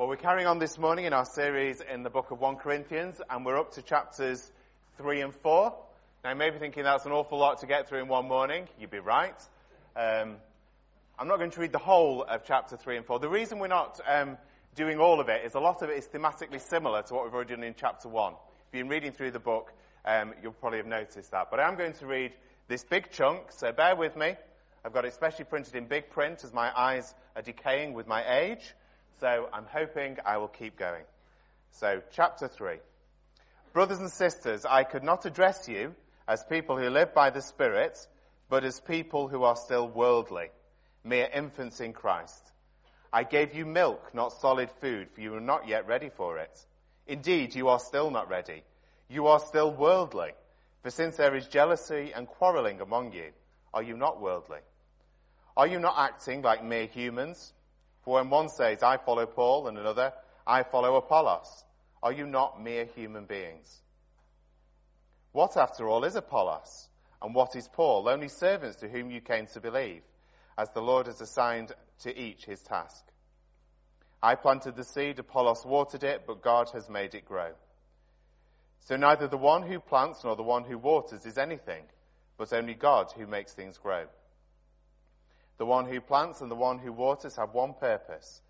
Well, we're carrying on this morning in our series in the book of 1 Corinthians, and we're up to chapters 3 and 4. Now, you may be thinking that's an awful lot to get through in one morning. You'd be right. Um, I'm not going to read the whole of chapter 3 and 4. The reason we're not um, doing all of it is a lot of it is thematically similar to what we've already done in chapter 1. If you've been reading through the book, um, you'll probably have noticed that. But I am going to read this big chunk, so bear with me. I've got it specially printed in big print as my eyes are decaying with my age. So I'm hoping I will keep going. So, chapter 3. Brothers and sisters, I could not address you as people who live by the Spirit, but as people who are still worldly, mere infants in Christ. I gave you milk, not solid food, for you are not yet ready for it. Indeed, you are still not ready. You are still worldly. For since there is jealousy and quarreling among you, are you not worldly? Are you not acting like mere humans? When one says, I follow Paul, and another, I follow Apollos, are you not mere human beings? What, after all, is Apollos? And what is Paul? Only servants to whom you came to believe, as the Lord has assigned to each his task. I planted the seed, Apollos watered it, but God has made it grow. So neither the one who plants nor the one who waters is anything, but only God who makes things grow. The one who plants and the one who waters have one purpose,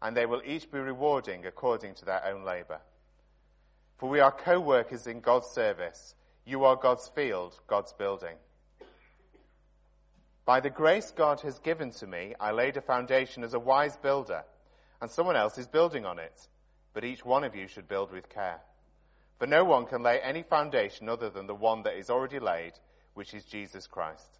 and they will each be rewarding according to their own labor. For we are co-workers in God's service. You are God's field, God's building. By the grace God has given to me, I laid a foundation as a wise builder, and someone else is building on it. But each one of you should build with care. For no one can lay any foundation other than the one that is already laid, which is Jesus Christ.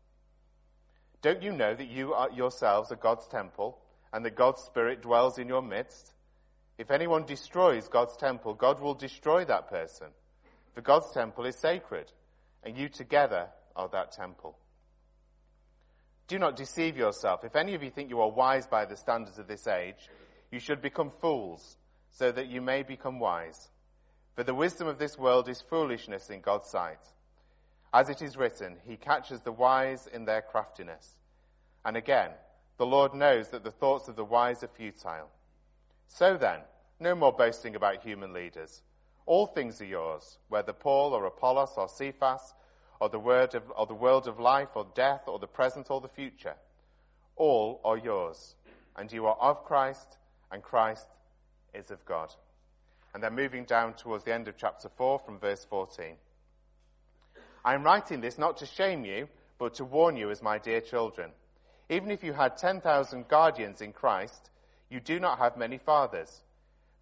Don't you know that you are yourselves are God's temple and that God's Spirit dwells in your midst? If anyone destroys God's temple, God will destroy that person. For God's temple is sacred, and you together are that temple. Do not deceive yourself. If any of you think you are wise by the standards of this age, you should become fools, so that you may become wise. For the wisdom of this world is foolishness in God's sight. As it is written, he catches the wise in their craftiness. And again, the Lord knows that the thoughts of the wise are futile. So then, no more boasting about human leaders. All things are yours, whether Paul or Apollos or Cephas, or the, word of, or the world of life or death, or the present or the future. All are yours, and you are of Christ, and Christ is of God. And then moving down towards the end of chapter 4 from verse 14. I am writing this not to shame you, but to warn you as my dear children. Even if you had 10,000 guardians in Christ, you do not have many fathers.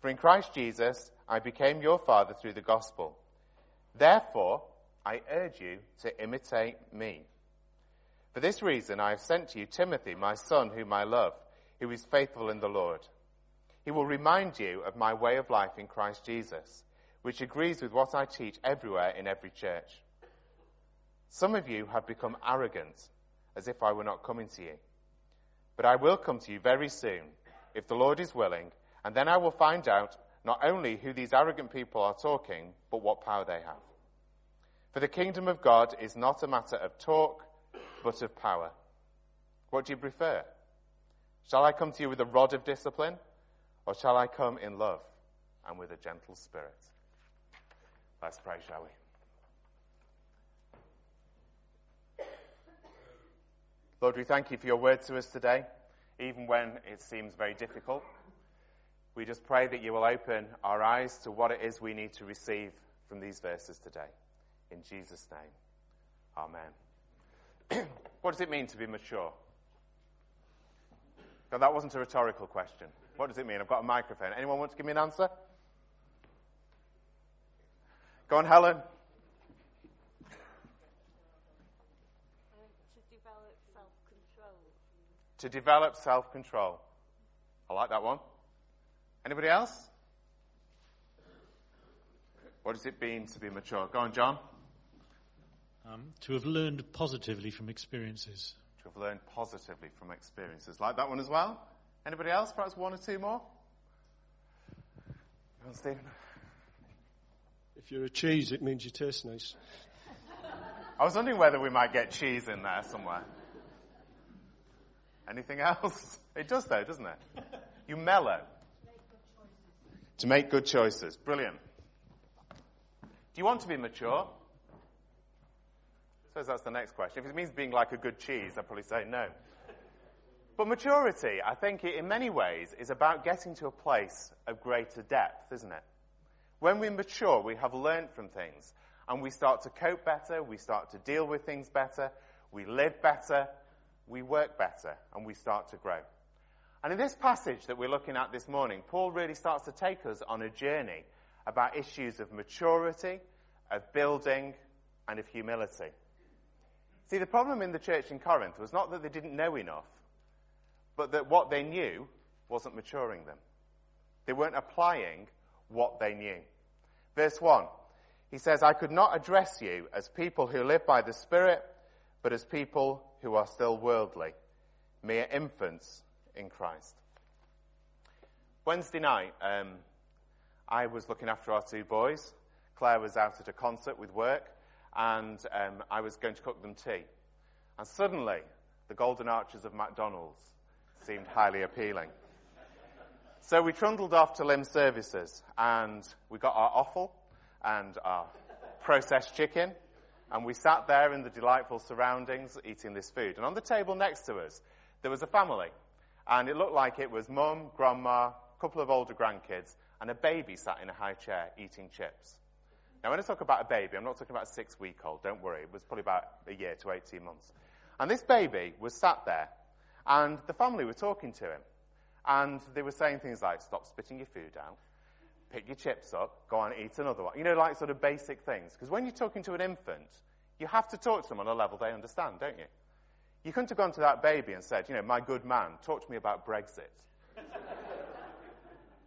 For in Christ Jesus, I became your father through the gospel. Therefore, I urge you to imitate me. For this reason, I have sent to you Timothy, my son, whom I love, who is faithful in the Lord. He will remind you of my way of life in Christ Jesus, which agrees with what I teach everywhere in every church. Some of you have become arrogant, as if I were not coming to you. But I will come to you very soon, if the Lord is willing, and then I will find out not only who these arrogant people are talking, but what power they have. For the kingdom of God is not a matter of talk, but of power. What do you prefer? Shall I come to you with a rod of discipline, or shall I come in love and with a gentle spirit? Let's pray, shall we? Lord, we thank you for your word to us today, even when it seems very difficult. We just pray that you will open our eyes to what it is we need to receive from these verses today. In Jesus' name, Amen. what does it mean to be mature? Now, that wasn't a rhetorical question. What does it mean? I've got a microphone. Anyone want to give me an answer? Go on, Helen. To develop self control. I like that one. Anybody else? What does it mean to be mature? Go on, John. Um, to have learned positively from experiences. To have learned positively from experiences. Like that one as well? Anybody else? Perhaps one or two more? Go on, Stephen. If you're a cheese, it means you taste nice. I was wondering whether we might get cheese in there somewhere. Anything else? It does though, doesn't it? You mellow. To make good choices. Brilliant. Do you want to be mature? I suppose that's the next question. If it means being like a good cheese, I'd probably say no. But maturity, I think, in many ways, is about getting to a place of greater depth, isn't it? When we mature, we have learned from things, and we start to cope better, we start to deal with things better, we live better, we work better, and we start to grow. And in this passage that we're looking at this morning, Paul really starts to take us on a journey about issues of maturity, of building, and of humility. See, the problem in the church in Corinth was not that they didn't know enough, but that what they knew wasn't maturing them. They weren't applying what they knew. Verse 1, he says, I could not address you as people who live by the Spirit, but as people who are still worldly, mere infants in Christ. Wednesday night, um, I was looking after our two boys. Claire was out at a concert with work, and um, I was going to cook them tea. And suddenly, the golden arches of McDonald's seemed highly appealing. So we trundled off to Lymm Services, and we got our offal and our processed chicken, and we sat there in the delightful surroundings eating this food. And on the table next to us, there was a family. And it looked like it was mum, grandma, a couple of older grandkids, and a baby sat in a high chair eating chips. Now, when I talk about a baby, I'm not talking about a six week old, don't worry. It was probably about a year to 18 months. And this baby was sat there, and the family were talking to him. And they were saying things like, stop spitting your food out, pick your chips up, go on, and eat another one. You know, like sort of basic things. Because when you're talking to an infant, you have to talk to them on a level they understand, don't you? You couldn't have gone to that baby and said, you know, my good man, talk to me about Brexit.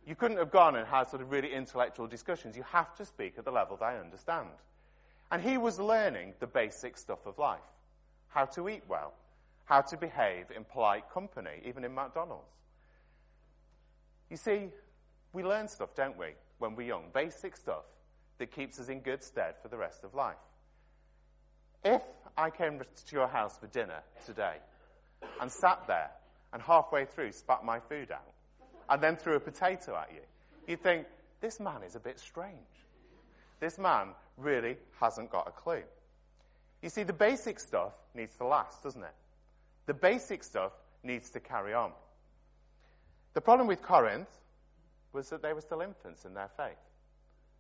you couldn't have gone and had sort of really intellectual discussions. You have to speak at the level they understand. And he was learning the basic stuff of life. How to eat well. How to behave in polite company, even in McDonald's. You see, we learn stuff, don't we, when we're young? Basic stuff that keeps us in good stead for the rest of life. If I came to your house for dinner today and sat there and halfway through spat my food out and then threw a potato at you, you'd think, this man is a bit strange. This man really hasn't got a clue. You see, the basic stuff needs to last, doesn't it? The basic stuff needs to carry on. The problem with Corinth was that they were still infants in their faith.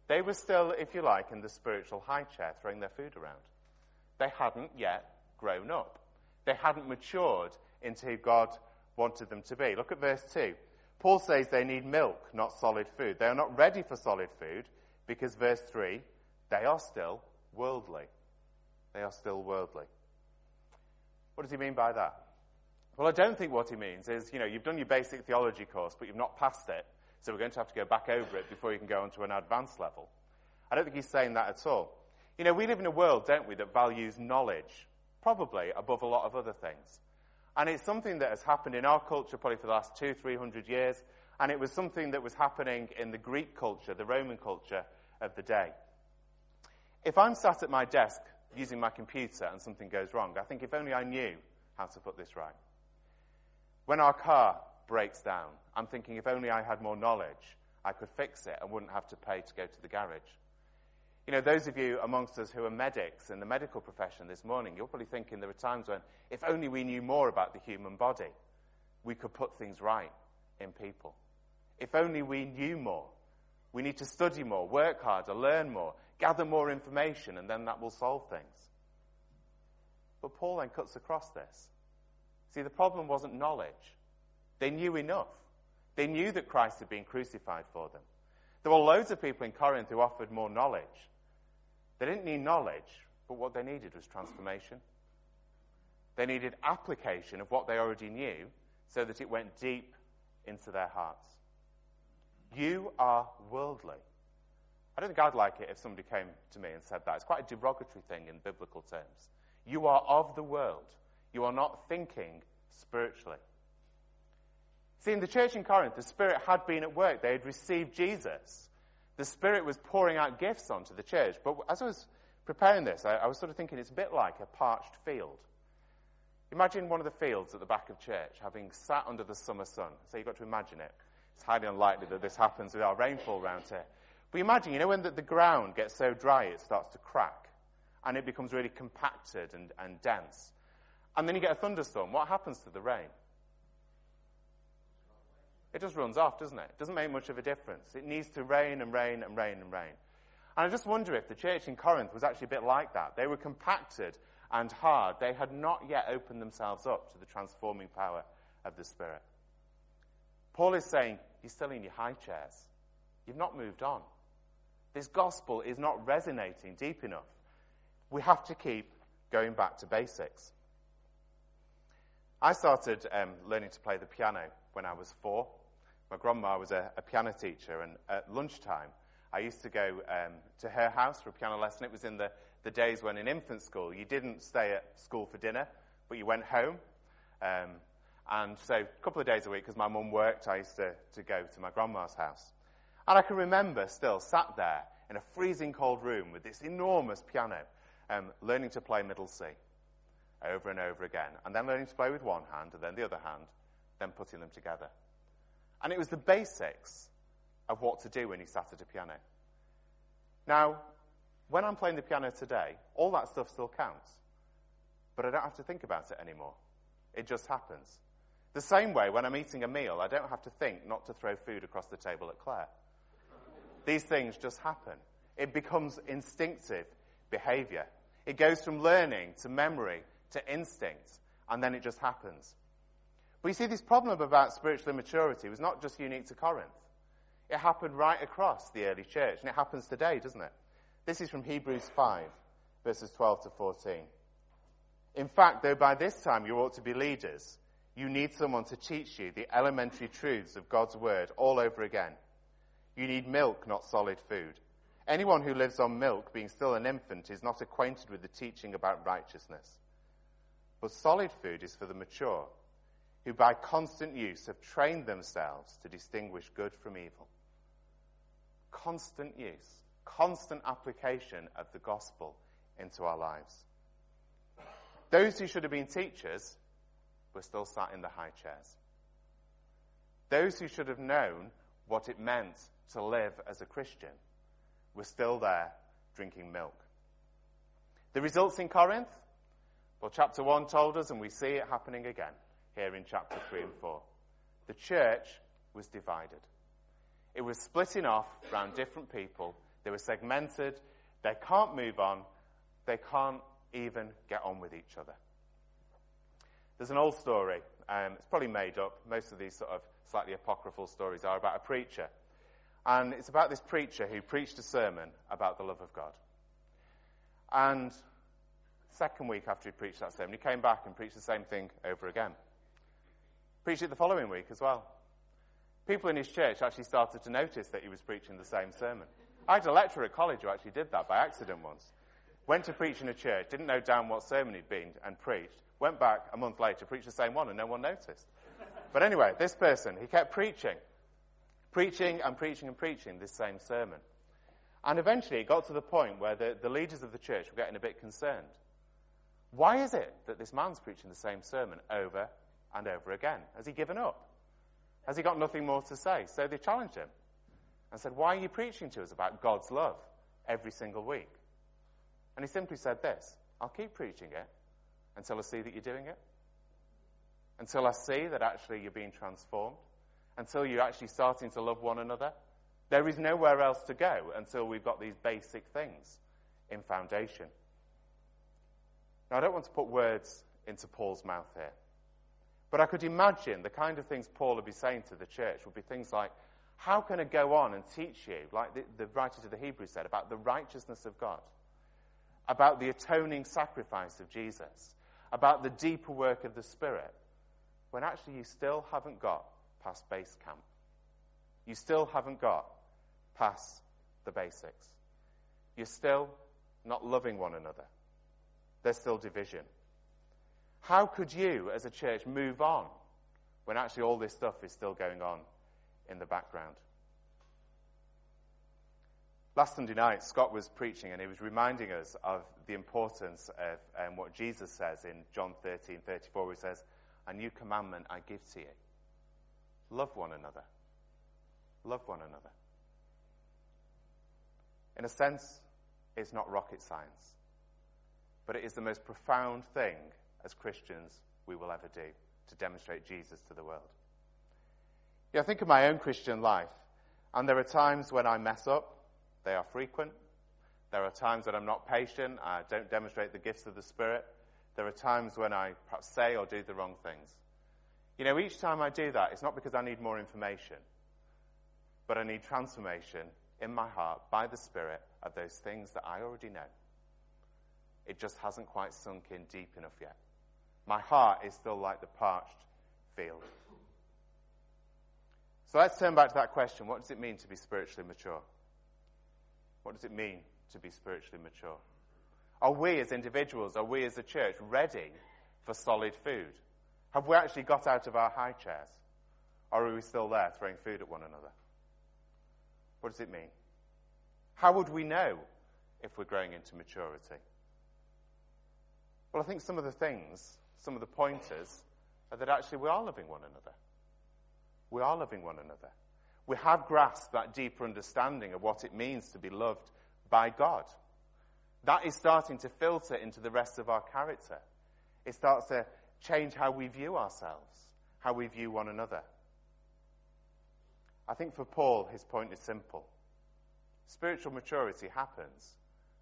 They were still, if you like, in the spiritual high chair, throwing their food around. They hadn't yet grown up. They hadn't matured into who God wanted them to be. Look at verse 2. Paul says they need milk, not solid food. They are not ready for solid food because, verse 3, they are still worldly. They are still worldly. What does he mean by that? Well, I don't think what he means is, you know, you've done your basic theology course, but you've not passed it, so we're going to have to go back over it before you can go on to an advanced level. I don't think he's saying that at all. You know, we live in a world, don't we, that values knowledge, probably above a lot of other things. And it's something that has happened in our culture probably for the last two, three hundred years, and it was something that was happening in the Greek culture, the Roman culture of the day. If I'm sat at my desk using my computer and something goes wrong, I think if only I knew how to put this right. When our car breaks down, I'm thinking if only I had more knowledge, I could fix it and wouldn't have to pay to go to the garage. You know, those of you amongst us who are medics in the medical profession this morning, you're probably thinking there are times when, if only we knew more about the human body, we could put things right in people. If only we knew more. We need to study more, work harder, learn more, gather more information, and then that will solve things. But Paul then cuts across this. See, the problem wasn't knowledge. They knew enough. They knew that Christ had been crucified for them. There were loads of people in Corinth who offered more knowledge. They didn't need knowledge, but what they needed was transformation. They needed application of what they already knew so that it went deep into their hearts. You are worldly. I don't think I'd like it if somebody came to me and said that. It's quite a derogatory thing in biblical terms. You are of the world. You are not thinking spiritually. See, in the church in Corinth, the Spirit had been at work. They had received Jesus. The Spirit was pouring out gifts onto the church. But as I was preparing this, I, I was sort of thinking it's a bit like a parched field. Imagine one of the fields at the back of church having sat under the summer sun. So you've got to imagine it. It's highly unlikely that this happens with our rainfall around here. But imagine, you know, when the, the ground gets so dry it starts to crack and it becomes really compacted and, and dense. And then you get a thunderstorm. What happens to the rain? It just runs off, doesn't it? It doesn't make much of a difference. It needs to rain and rain and rain and rain. And I just wonder if the church in Corinth was actually a bit like that. They were compacted and hard. They had not yet opened themselves up to the transforming power of the Spirit. Paul is saying, You're still in your high chairs. You've not moved on. This gospel is not resonating deep enough. We have to keep going back to basics. I started um, learning to play the piano when I was four. My grandma was a, a piano teacher, and at lunchtime, I used to go um, to her house for a piano lesson. It was in the, the days when in infant school you didn't stay at school for dinner, but you went home. Um, and so a couple of days a week, because my mum worked, I used to, to go to my grandma's house. And I can remember still sat there in a freezing cold room with this enormous piano, um, learning to play middle C over and over again, and then learning to play with one hand and then the other hand, then putting them together. And it was the basics of what to do when you sat at a piano. Now, when I'm playing the piano today, all that stuff still counts. But I don't have to think about it anymore. It just happens. The same way, when I'm eating a meal, I don't have to think not to throw food across the table at Claire. These things just happen. It becomes instinctive behavior. It goes from learning to memory to instinct, and then it just happens. But you see, this problem about spiritual immaturity was not just unique to Corinth. It happened right across the early church, and it happens today, doesn't it? This is from Hebrews 5, verses 12 to 14. In fact, though by this time you ought to be leaders, you need someone to teach you the elementary truths of God's word all over again. You need milk, not solid food. Anyone who lives on milk, being still an infant, is not acquainted with the teaching about righteousness. But solid food is for the mature, who by constant use have trained themselves to distinguish good from evil. Constant use, constant application of the gospel into our lives. Those who should have been teachers were still sat in the high chairs. Those who should have known what it meant to live as a Christian were still there drinking milk. The results in Corinth? Well, chapter 1 told us, and we see it happening again here in chapter 3 and 4. The church was divided. It was splitting off around different people. They were segmented. They can't move on. They can't even get on with each other. There's an old story. Um, it's probably made up. Most of these sort of slightly apocryphal stories are about a preacher and it's about this preacher who preached a sermon about the love of God. And second week after he preached that sermon, he came back and preached the same thing over again. Preached it the following week as well. People in his church actually started to notice that he was preaching the same sermon. I had a lecturer at college who actually did that by accident once. Went to preach in a church, didn't know down what sermon he'd been and preached. Went back a month later, preached the same one, and no one noticed. But anyway, this person, he kept preaching preaching and preaching and preaching this same sermon. And eventually it got to the point where the, the leaders of the church were getting a bit concerned. Why is it that this man's preaching the same sermon over and over again? Has he given up? Has he got nothing more to say? So they challenged him and said, Why are you preaching to us about God's love every single week? And he simply said this I'll keep preaching it until I see that you're doing it, until I see that actually you're being transformed until you're actually starting to love one another. There is nowhere else to go until we've got these basic things in foundation. Now, I don't want to put words into Paul's mouth here, but I could imagine the kind of things Paul would be saying to the church would be things like, How can I go on and teach you, like the, the writer to the Hebrews said, about the righteousness of God, about the atoning sacrifice of Jesus, about the deeper work of the Spirit, when actually you still haven't got past base camp. You still haven't got past the basics. You're still not loving one another. There's still division. How could you, as a church, move on when actually all this stuff is still going on in the background? Last Sunday night, Scott was preaching and he was reminding us of the importance of um, what Jesus says in John 13 34, he says, A new commandment I give to you love one another. Love one another. In a sense, it's not rocket science, but it is the most profound thing as Christians we will ever do to demonstrate Jesus to the world. Yeah, I think of my own Christian life, and there are times when I mess up they are frequent. There are times when I'm not patient. I don't demonstrate the gifts of the Spirit. There are times when I perhaps say or do the wrong things. You know, each time I do that, it's not because I need more information, but I need transformation in my heart by the Spirit of those things that I already know. It just hasn't quite sunk in deep enough yet. My heart is still like the parched field. So let's turn back to that question what does it mean to be spiritually mature? What does it mean to be spiritually mature? Are we as individuals, are we as a church ready for solid food? Have we actually got out of our high chairs? Or are we still there throwing food at one another? What does it mean? How would we know if we're growing into maturity? Well, I think some of the things, some of the pointers, are that actually we are loving one another. We are loving one another we have grasped that deeper understanding of what it means to be loved by God. That is starting to filter into the rest of our character. It starts to change how we view ourselves, how we view one another. I think for Paul, his point is simple. Spiritual maturity happens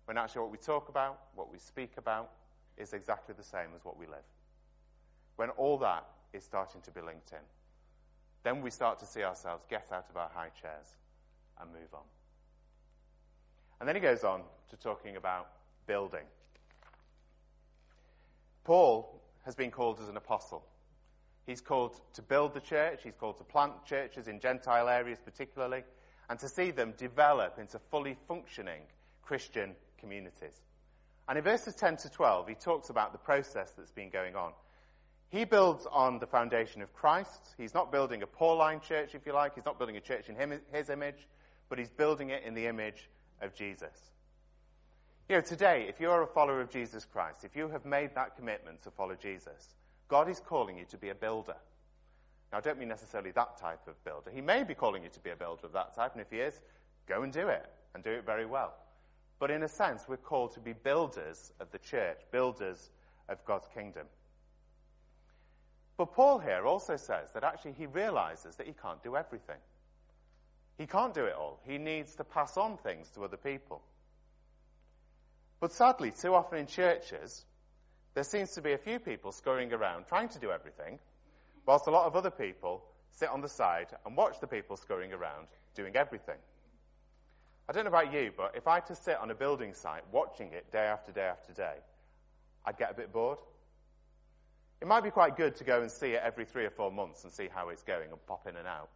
when actually what we talk about, what we speak about, is exactly the same as what we live. When all that is starting to be linked in. Then we start to see ourselves get out of our high chairs and move on. And then he goes on to talking about building. Paul has been called as an apostle. He's called to build the church, he's called to plant churches in Gentile areas particularly, and to see them develop into fully functioning Christian communities. And in verses 10 to 12, he talks about the process that's been going on. He builds on the foundation of Christ. He's not building a Pauline church, if you like. He's not building a church in him, his image, but he's building it in the image of Jesus. You know, today, if you're a follower of Jesus Christ, if you have made that commitment to follow Jesus, God is calling you to be a builder. Now, I don't mean necessarily that type of builder. He may be calling you to be a builder of that type, and if he is, go and do it, and do it very well. But in a sense, we're called to be builders of the church, builders of God's kingdom. But Paul here also says that actually he realizes that he can't do everything. He can't do it all. He needs to pass on things to other people. But sadly, too often in churches, there seems to be a few people scurrying around trying to do everything, whilst a lot of other people sit on the side and watch the people scurrying around doing everything. I don't know about you, but if I had to sit on a building site watching it day after day after day, I'd get a bit bored. It might be quite good to go and see it every three or four months and see how it's going and pop in and out.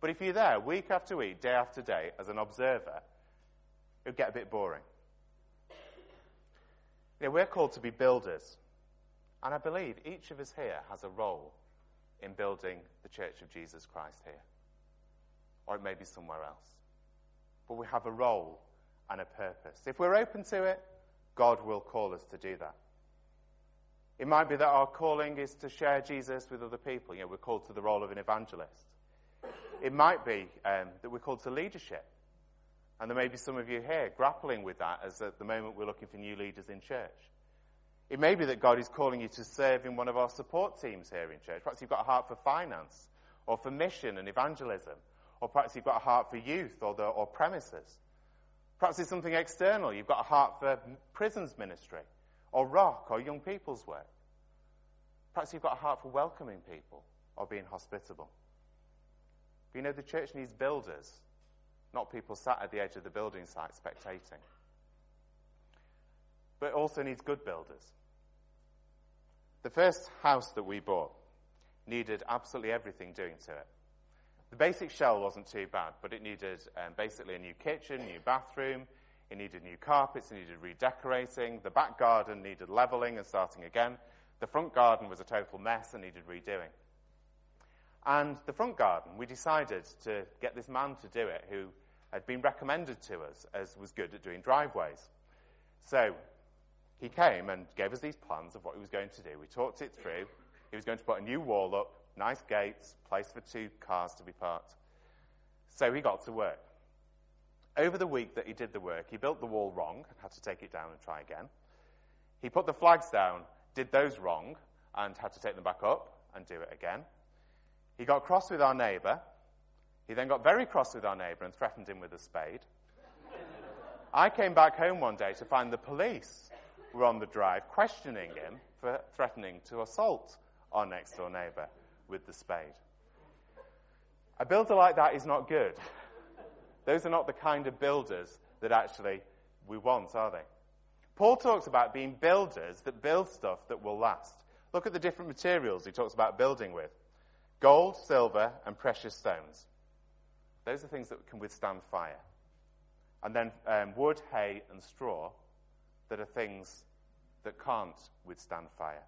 But if you're there week after week, day after day, as an observer, it would get a bit boring. You know, we're called to be builders. And I believe each of us here has a role in building the Church of Jesus Christ here. Or it may be somewhere else. But we have a role and a purpose. If we're open to it, God will call us to do that. It might be that our calling is to share Jesus with other people. You know, we're called to the role of an evangelist. It might be um, that we're called to leadership. And there may be some of you here grappling with that as at the moment we're looking for new leaders in church. It may be that God is calling you to serve in one of our support teams here in church. Perhaps you've got a heart for finance or for mission and evangelism. Or perhaps you've got a heart for youth or, the, or premises. Perhaps it's something external. You've got a heart for prisons ministry or rock or young people's work. Perhaps you've got a heart for welcoming people or being hospitable. But you know, the church needs builders, not people sat at the edge of the building site spectating. But it also needs good builders. The first house that we bought needed absolutely everything doing to it. The basic shell wasn't too bad, but it needed um, basically a new kitchen, new bathroom, it needed new carpets, it needed redecorating, the back garden needed levelling and starting again, the front garden was a total mess and needed redoing. And the front garden, we decided to get this man to do it who had been recommended to us as was good at doing driveways. So he came and gave us these plans of what he was going to do. We talked it through. He was going to put a new wall up, nice gates, place for two cars to be parked. So he got to work. Over the week that he did the work, he built the wall wrong and had to take it down and try again. He put the flags down, did those wrong, and had to take them back up and do it again. He got cross with our neighbour. He then got very cross with our neighbour and threatened him with a spade. I came back home one day to find the police were on the drive questioning him for threatening to assault our next door neighbour with the spade. A builder like that is not good. Those are not the kind of builders that actually we want, are they? Paul talks about being builders that build stuff that will last. Look at the different materials he talks about building with gold, silver, and precious stones. Those are things that can withstand fire. And then um, wood, hay, and straw that are things that can't withstand fire.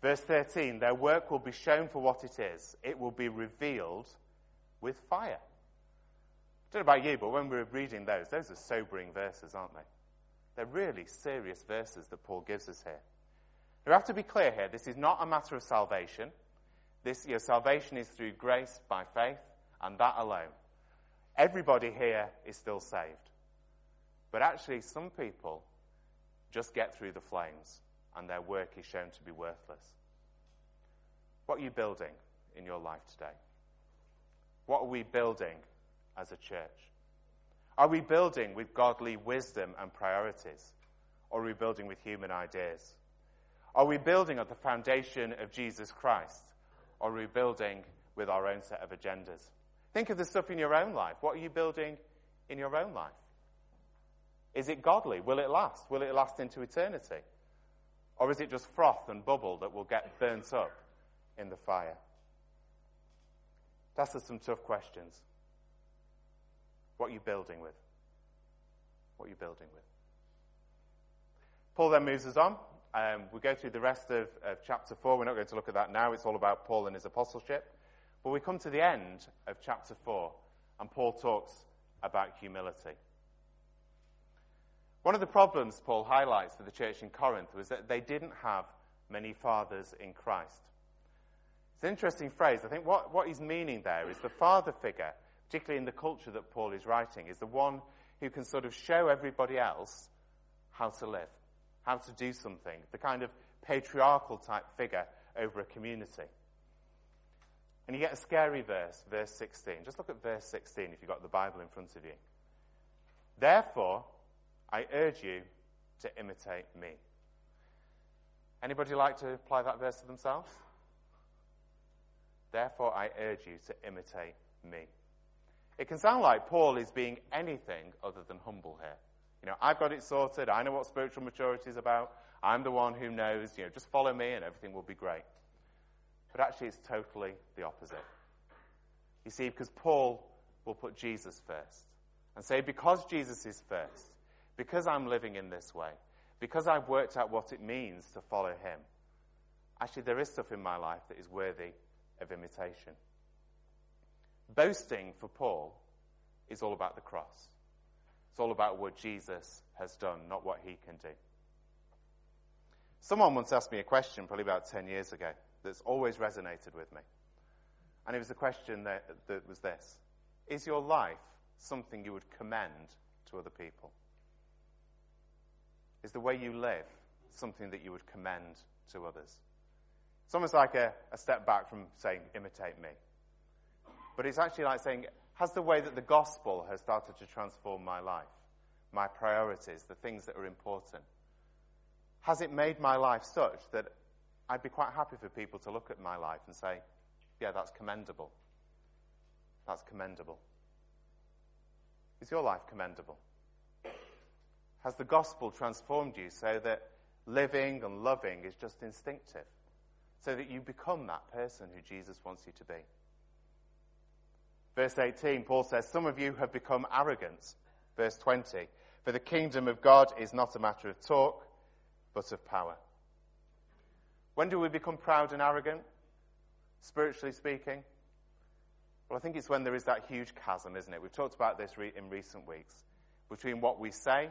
Verse 13 their work will be shown for what it is, it will be revealed with fire. Don't know about you, but when we were reading those, those are sobering verses, aren't they? They're really serious verses that Paul gives us here. We have to be clear here. This is not a matter of salvation. This, your salvation is through grace by faith, and that alone. Everybody here is still saved. But actually, some people just get through the flames and their work is shown to be worthless. What are you building in your life today? What are we building as a church? Are we building with godly wisdom and priorities? Or are we building with human ideas? Are we building on the foundation of Jesus Christ? Or are we building with our own set of agendas? Think of the stuff in your own life. What are you building in your own life? Is it godly? Will it last? Will it last into eternity? Or is it just froth and bubble that will get burnt up in the fire? That's some tough questions. What are you building with? What are you building with? Paul then moves us on. Um, we go through the rest of, of chapter 4. We're not going to look at that now. It's all about Paul and his apostleship. But we come to the end of chapter 4, and Paul talks about humility. One of the problems Paul highlights for the church in Corinth was that they didn't have many fathers in Christ. It's an interesting phrase. I think what, what he's meaning there is the father figure, particularly in the culture that Paul is writing, is the one who can sort of show everybody else how to live, how to do something, the kind of patriarchal type figure over a community. And you get a scary verse, verse 16. Just look at verse 16 if you've got the Bible in front of you. Therefore, I urge you to imitate me. Anybody like to apply that verse to themselves? Therefore, I urge you to imitate me. It can sound like Paul is being anything other than humble here. You know, I've got it sorted. I know what spiritual maturity is about. I'm the one who knows. You know, just follow me and everything will be great. But actually, it's totally the opposite. You see, because Paul will put Jesus first and say, because Jesus is first, because I'm living in this way, because I've worked out what it means to follow him, actually, there is stuff in my life that is worthy of imitation. Boasting for Paul is all about the cross. It's all about what Jesus has done, not what he can do. Someone once asked me a question, probably about 10 years ago, that's always resonated with me. And it was a question that, that was this Is your life something you would commend to other people? Is the way you live something that you would commend to others? It's almost like a, a step back from saying, imitate me. But it's actually like saying, has the way that the gospel has started to transform my life, my priorities, the things that are important, has it made my life such that I'd be quite happy for people to look at my life and say, yeah, that's commendable. That's commendable. Is your life commendable? Has the gospel transformed you so that living and loving is just instinctive? So that you become that person who Jesus wants you to be? Verse 18, Paul says, Some of you have become arrogant. Verse 20, For the kingdom of God is not a matter of talk, but of power. When do we become proud and arrogant? Spiritually speaking? Well, I think it's when there is that huge chasm, isn't it? We've talked about this re- in recent weeks between what we say,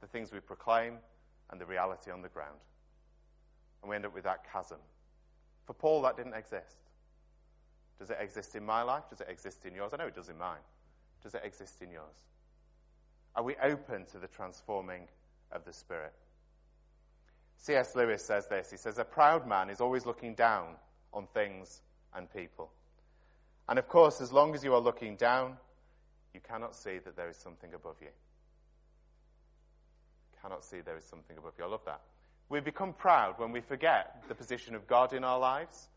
the things we proclaim, and the reality on the ground. And we end up with that chasm. For Paul, that didn't exist. Does it exist in my life? Does it exist in yours? I know it does in mine. Does it exist in yours? Are we open to the transforming of the Spirit? C.S. Lewis says this. He says, A proud man is always looking down on things and people. And of course, as long as you are looking down, you cannot see that there is something above you. Cannot see there is something above you. I love that. We become proud when we forget the position of God in our lives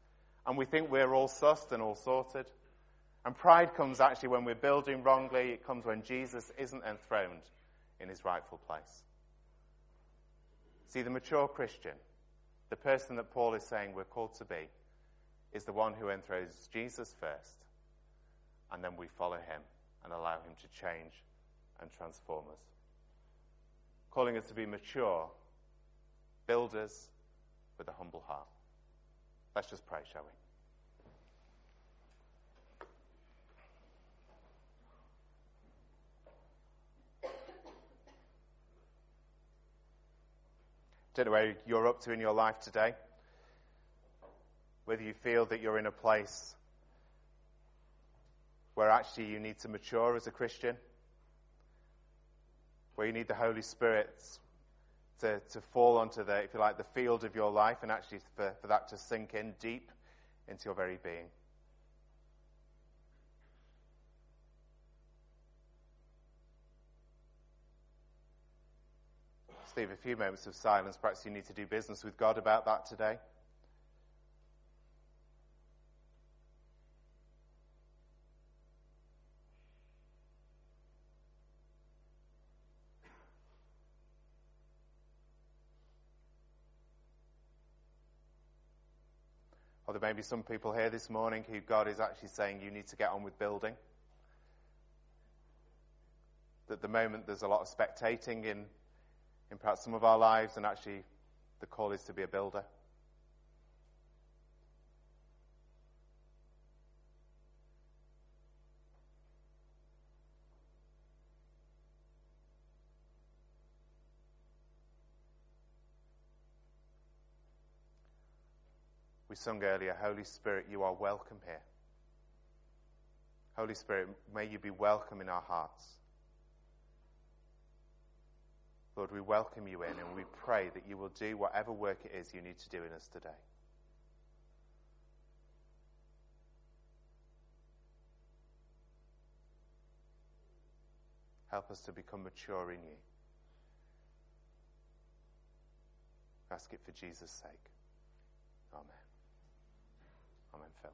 and we think we're all sussed and all sorted. And pride comes actually when we're building wrongly. It comes when Jesus isn't enthroned in his rightful place. See, the mature Christian, the person that Paul is saying we're called to be, is the one who enthrones Jesus first, and then we follow him and allow him to change and transform us. Calling us to be mature, builders with a humble heart. Let's just pray, shall we? Don't know where you're up to in your life today. Whether you feel that you're in a place where actually you need to mature as a Christian, where you need the Holy Spirit to, to fall onto the, if you like, the field of your life and actually for, for that to sink in deep into your very being. Steve, a few moments of silence. Perhaps you need to do business with God about that today. May be some people here this morning who God is actually saying you need to get on with building. That the moment there's a lot of spectating in, in perhaps some of our lives, and actually the call is to be a builder. Sung earlier, Holy Spirit, you are welcome here. Holy Spirit, may you be welcome in our hearts. Lord, we welcome you in and we pray that you will do whatever work it is you need to do in us today. Help us to become mature in you. Ask it for Jesus' sake. Amen. Amen, Phil.